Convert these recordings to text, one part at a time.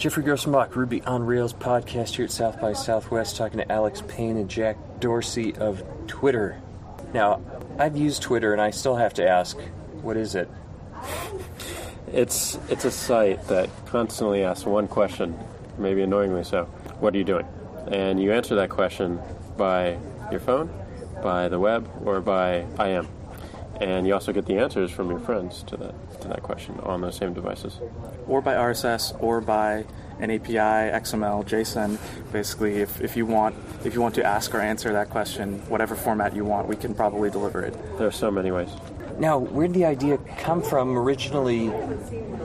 Geoffrey Grosenbach, Ruby on Rails podcast here at South by Southwest, talking to Alex Payne and Jack Dorsey of Twitter. Now, I've used Twitter and I still have to ask, what is it? It's it's a site that constantly asks one question, maybe annoyingly so. What are you doing? And you answer that question by your phone, by the web, or by IM. And you also get the answers from your friends to that to that question on those same devices. or by RSS or by an API, XML, JSON. Basically, if, if you want if you want to ask or answer that question, whatever format you want, we can probably deliver it. There are so many ways. Now, where did the idea come from? Originally,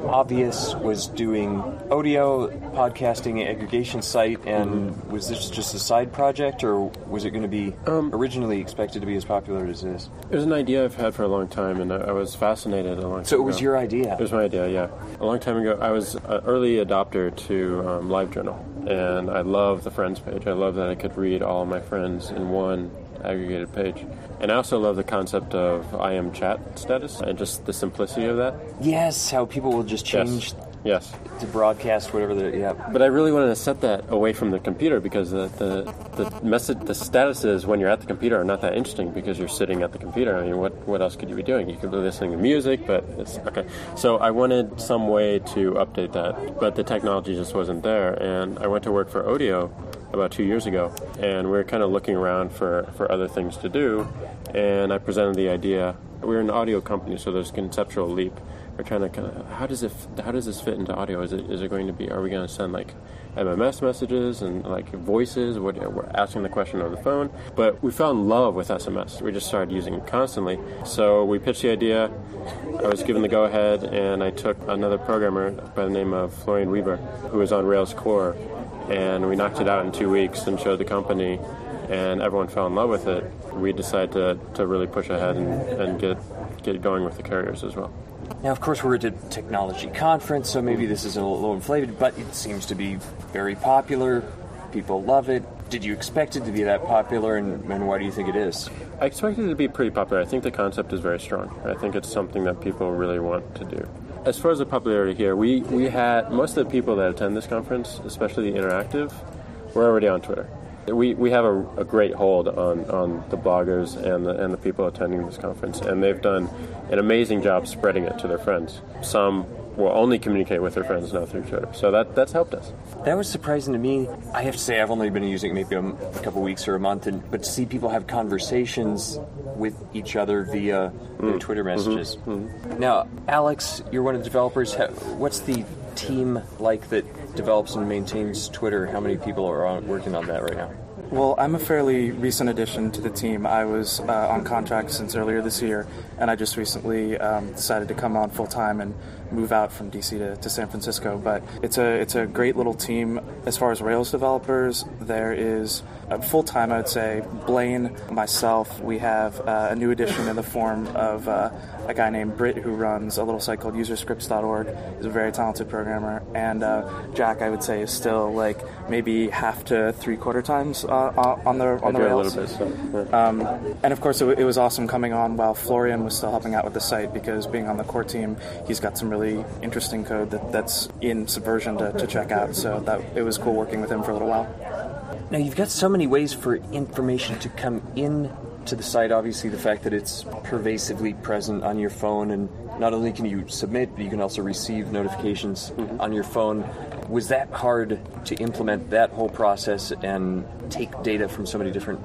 Obvious was doing audio podcasting aggregation site, and was this just a side project, or was it going to be originally expected to be as popular as this? It was an idea I've had for a long time, and I I was fascinated a long time So it was ago. your idea. It was my idea, yeah. A long time ago, I was an early adopter to um, LiveJournal, and I love the friends page. I love that I could read all of my friends in one aggregated page. And I also love the concept of IM chat status and just the simplicity of that. Yes, how people will just change Yes. to broadcast whatever the yeah. But I really wanted to set that away from the computer because the, the, the message, the statuses when you're at the computer are not that interesting because you're sitting at the computer. I mean, what, what else could you be doing? You could be listening to music, but it's okay. So I wanted some way to update that, but the technology just wasn't there. And I went to work for Odeo about two years ago, and we were kind of looking around for, for other things to do. And I presented the idea. We're an audio company, so there's a conceptual leap we're trying to kind of how does it how does this fit into audio? Is it is it going to be are we going to send like MMS messages and like voices? What we're asking the question over the phone, but we fell in love with SMS. We just started using it constantly. So we pitched the idea. I was given the go ahead, and I took another programmer by the name of Florian Weber, who was on Rails Core, and we knocked it out in two weeks and showed the company. And everyone fell in love with it. We decided to, to really push ahead and, and get get going with the carriers as well. Now, of course, we're at a technology conference, so maybe this is a little inflated, but it seems to be very popular. People love it. Did you expect it to be that popular, and, and why do you think it is? I expected it to be pretty popular. I think the concept is very strong. I think it's something that people really want to do. As far as the popularity here, we, we had most of the people that attend this conference, especially the interactive, were already on Twitter. We, we have a, a great hold on, on the bloggers and the, and the people attending this conference, and they've done an amazing job spreading it to their friends. Some will only communicate with their friends now through Twitter, so that, that's helped us. That was surprising to me. I have to say, I've only been using it maybe a couple weeks or a month, and but to see people have conversations with each other via their mm. Twitter mm-hmm. messages. Mm-hmm. Now, Alex, you're one of the developers. What's the team like that develops and maintains Twitter? How many people are on, working on that right now? Well, I'm a fairly recent addition to the team. I was uh, on contract since earlier this year, and I just recently um, decided to come on full time and move out from DC to, to San Francisco. But it's a it's a great little team. As far as Rails developers, there is uh, full time. I would say Blaine, myself. We have uh, a new addition in the form of uh, a guy named Britt who runs a little site called UserScripts.org. He's a very talented programmer, and uh, Jack, I would say, is still like maybe half to three quarter times uh, on the on I the Rails. little bit. So, yeah. Um, and of course, it, it was awesome coming on while Florian was still helping out with the site because being on the core team, he's got some really interesting code that, that's in Subversion to, to check out. So that it was cool working with him for a little while. Now you've got so many ways for information to come in to the site. Obviously, the fact that it's pervasively present on your phone, and not only can you submit, but you can also receive notifications mm-hmm. on your phone. Was that hard to implement that whole process and take data from so many different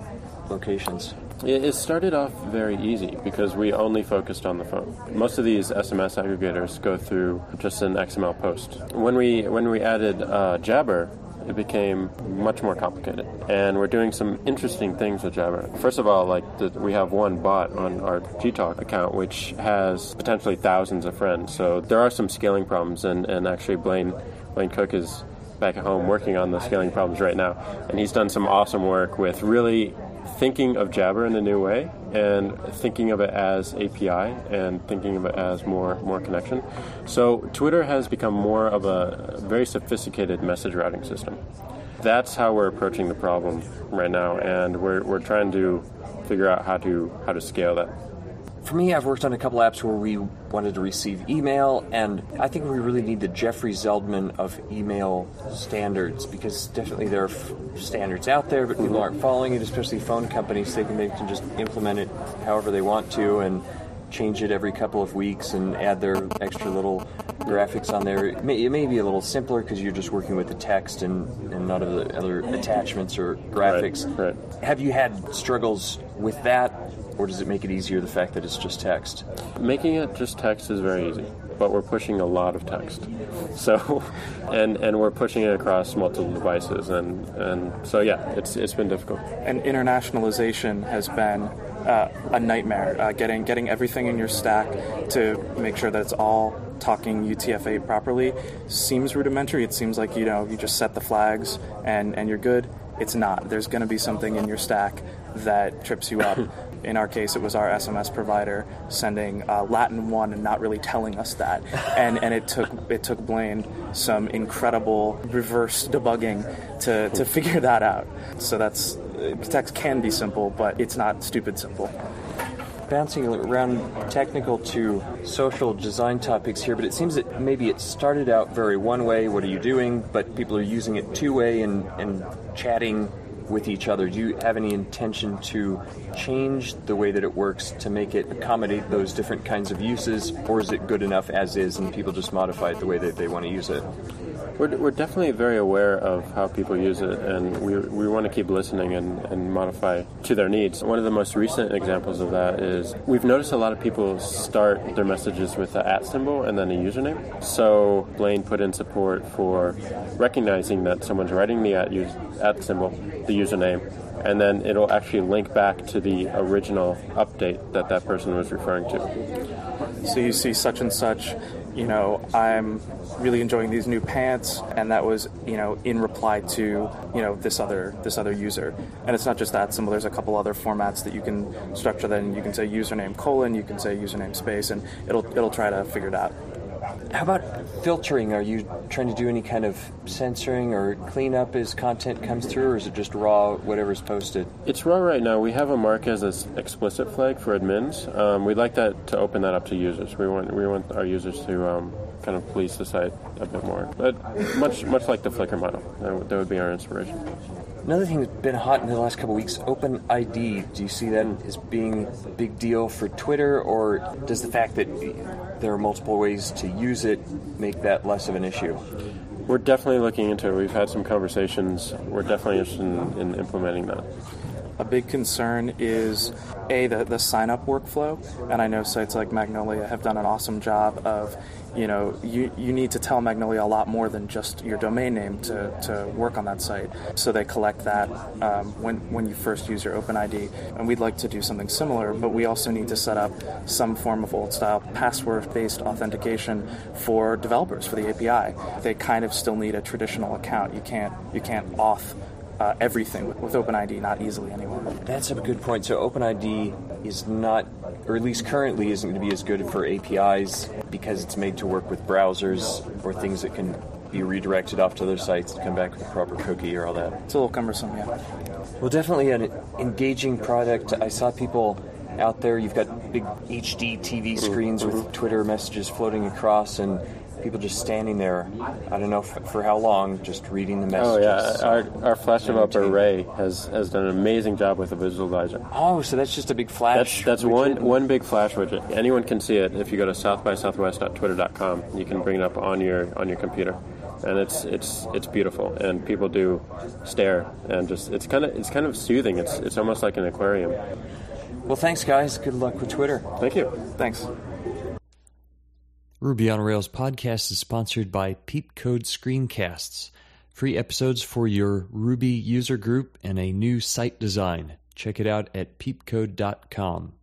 locations? It started off very easy because we only focused on the phone. Most of these SMS aggregators go through just an XML post. When we when we added uh, Jabber, it became much more complicated, and we're doing some interesting things with Jabber. First of all, like the, we have one bot on our Gtalk account which has potentially thousands of friends. So there are some scaling problems, and, and actually Blaine Blaine Cook is back at home working on the scaling problems right now, and he's done some awesome work with really thinking of Jabber in a new way and thinking of it as API and thinking of it as more more connection. So Twitter has become more of a very sophisticated message routing system. That's how we're approaching the problem right now, and we're, we're trying to figure out how to how to scale that. For me, I've worked on a couple apps where we wanted to receive email, and I think we really need the Jeffrey Zeldman of email standards because definitely there are f- standards out there, but people aren't following it, especially phone companies. They can, they can just implement it however they want to and change it every couple of weeks and add their extra little graphics on there. It may, it may be a little simpler because you're just working with the text and, and none of the other attachments or graphics. Right, right. Have you had struggles with that, or does it make it easier the fact that it's just text? Making it just text is very easy, but we're pushing a lot of text. So, and and we're pushing it across multiple devices, and and so yeah, it's it's been difficult. And internationalization has been uh, a nightmare. Uh, getting getting everything in your stack to make sure that it's all talking UTF-8 properly seems rudimentary. It seems like you know you just set the flags and and you're good. It's not. There's going to be something in your stack that trips you up. in our case, it was our SMS provider sending uh, Latin one and not really telling us that, and and it took it took Blaine some incredible reverse debugging to to figure that out. So that's text can be simple, but it's not stupid simple. Bouncing around technical to social design topics here, but it seems that maybe it started out very one way, what are you doing? But people are using it two way and, and chatting with each other. Do you have any intention to change the way that it works to make it accommodate those different kinds of uses, or is it good enough as is and people just modify it the way that they want to use it? We're, we're definitely very aware of how people use it, and we, we want to keep listening and, and modify to their needs. One of the most recent examples of that is we've noticed a lot of people start their messages with the at symbol and then a username. So Blaine put in support for recognizing that someone's writing the at, use, at symbol, the username, and then it'll actually link back to the original update that that person was referring to. So you see such and such, you know, I'm really enjoying these new pants, and that was, you know, in reply to, you know, this other this other user. And it's not just that symbol. There's a couple other formats that you can structure. Then you can say username colon, you can say username space, and it'll it'll try to figure it out. How about filtering? Are you trying to do any kind of censoring or cleanup as content comes through, or is it just raw, whatever's posted? It's raw right now. We have a mark as an explicit flag for admins. Um, we'd like that to open that up to users. We want we want our users to um, kind of police the site a bit more. But much much like the Flickr model, that, that would be our inspiration. Another thing that's been hot in the last couple weeks, OpenID. Do you see that as being a big deal for Twitter, or does the fact that there are multiple ways to use it make that less of an issue? We're definitely looking into it. We've had some conversations. We're definitely interested in, in implementing that. A big concern is a the, the sign up workflow, and I know sites like Ma.gnolia have done an awesome job of you know, you, you need to tell Ma.gnolia a lot more than just your domain name to, to work on that site. So they collect that um, when, when you first use your OpenID. And we'd like to do something similar, but we also need to set up some form of old style password based authentication for developers for the API. They kind of still need a traditional account. You can't, you can't auth uh, everything with, with OpenID, not easily anymore. That's a good point. So OpenID is not, or at least currently isn't going to be as good for APIs because it's made to work with browsers or things that can be redirected off to other sites to come back with a proper cookie or all that. It's a little cumbersome, yeah. Well, definitely an engaging product. I saw people out there. You've got big HD TV screens with Twitter messages floating across, and people just standing there. I don't know f- for how long, just reading the messages. Oh yeah, our, our flash developer Ray has, has done an amazing job with the visualizer. Oh, so that's just a big flash. That's that's one one big flash widget. Anyone can see it if you go to southbysouthwest.twitter.com. You can bring it up on your on your computer, and it's it's it's beautiful. And people do stare and just it's kind of it's kind of soothing. It's it's almost like an aquarium. Well, thanks, guys. Good luck with Twitter. Thank you. Thanks. Ruby on Rails podcast is sponsored by PeepCode Screencasts, free episodes for your Ruby user group and a new site design. Check it out at peepcode.com.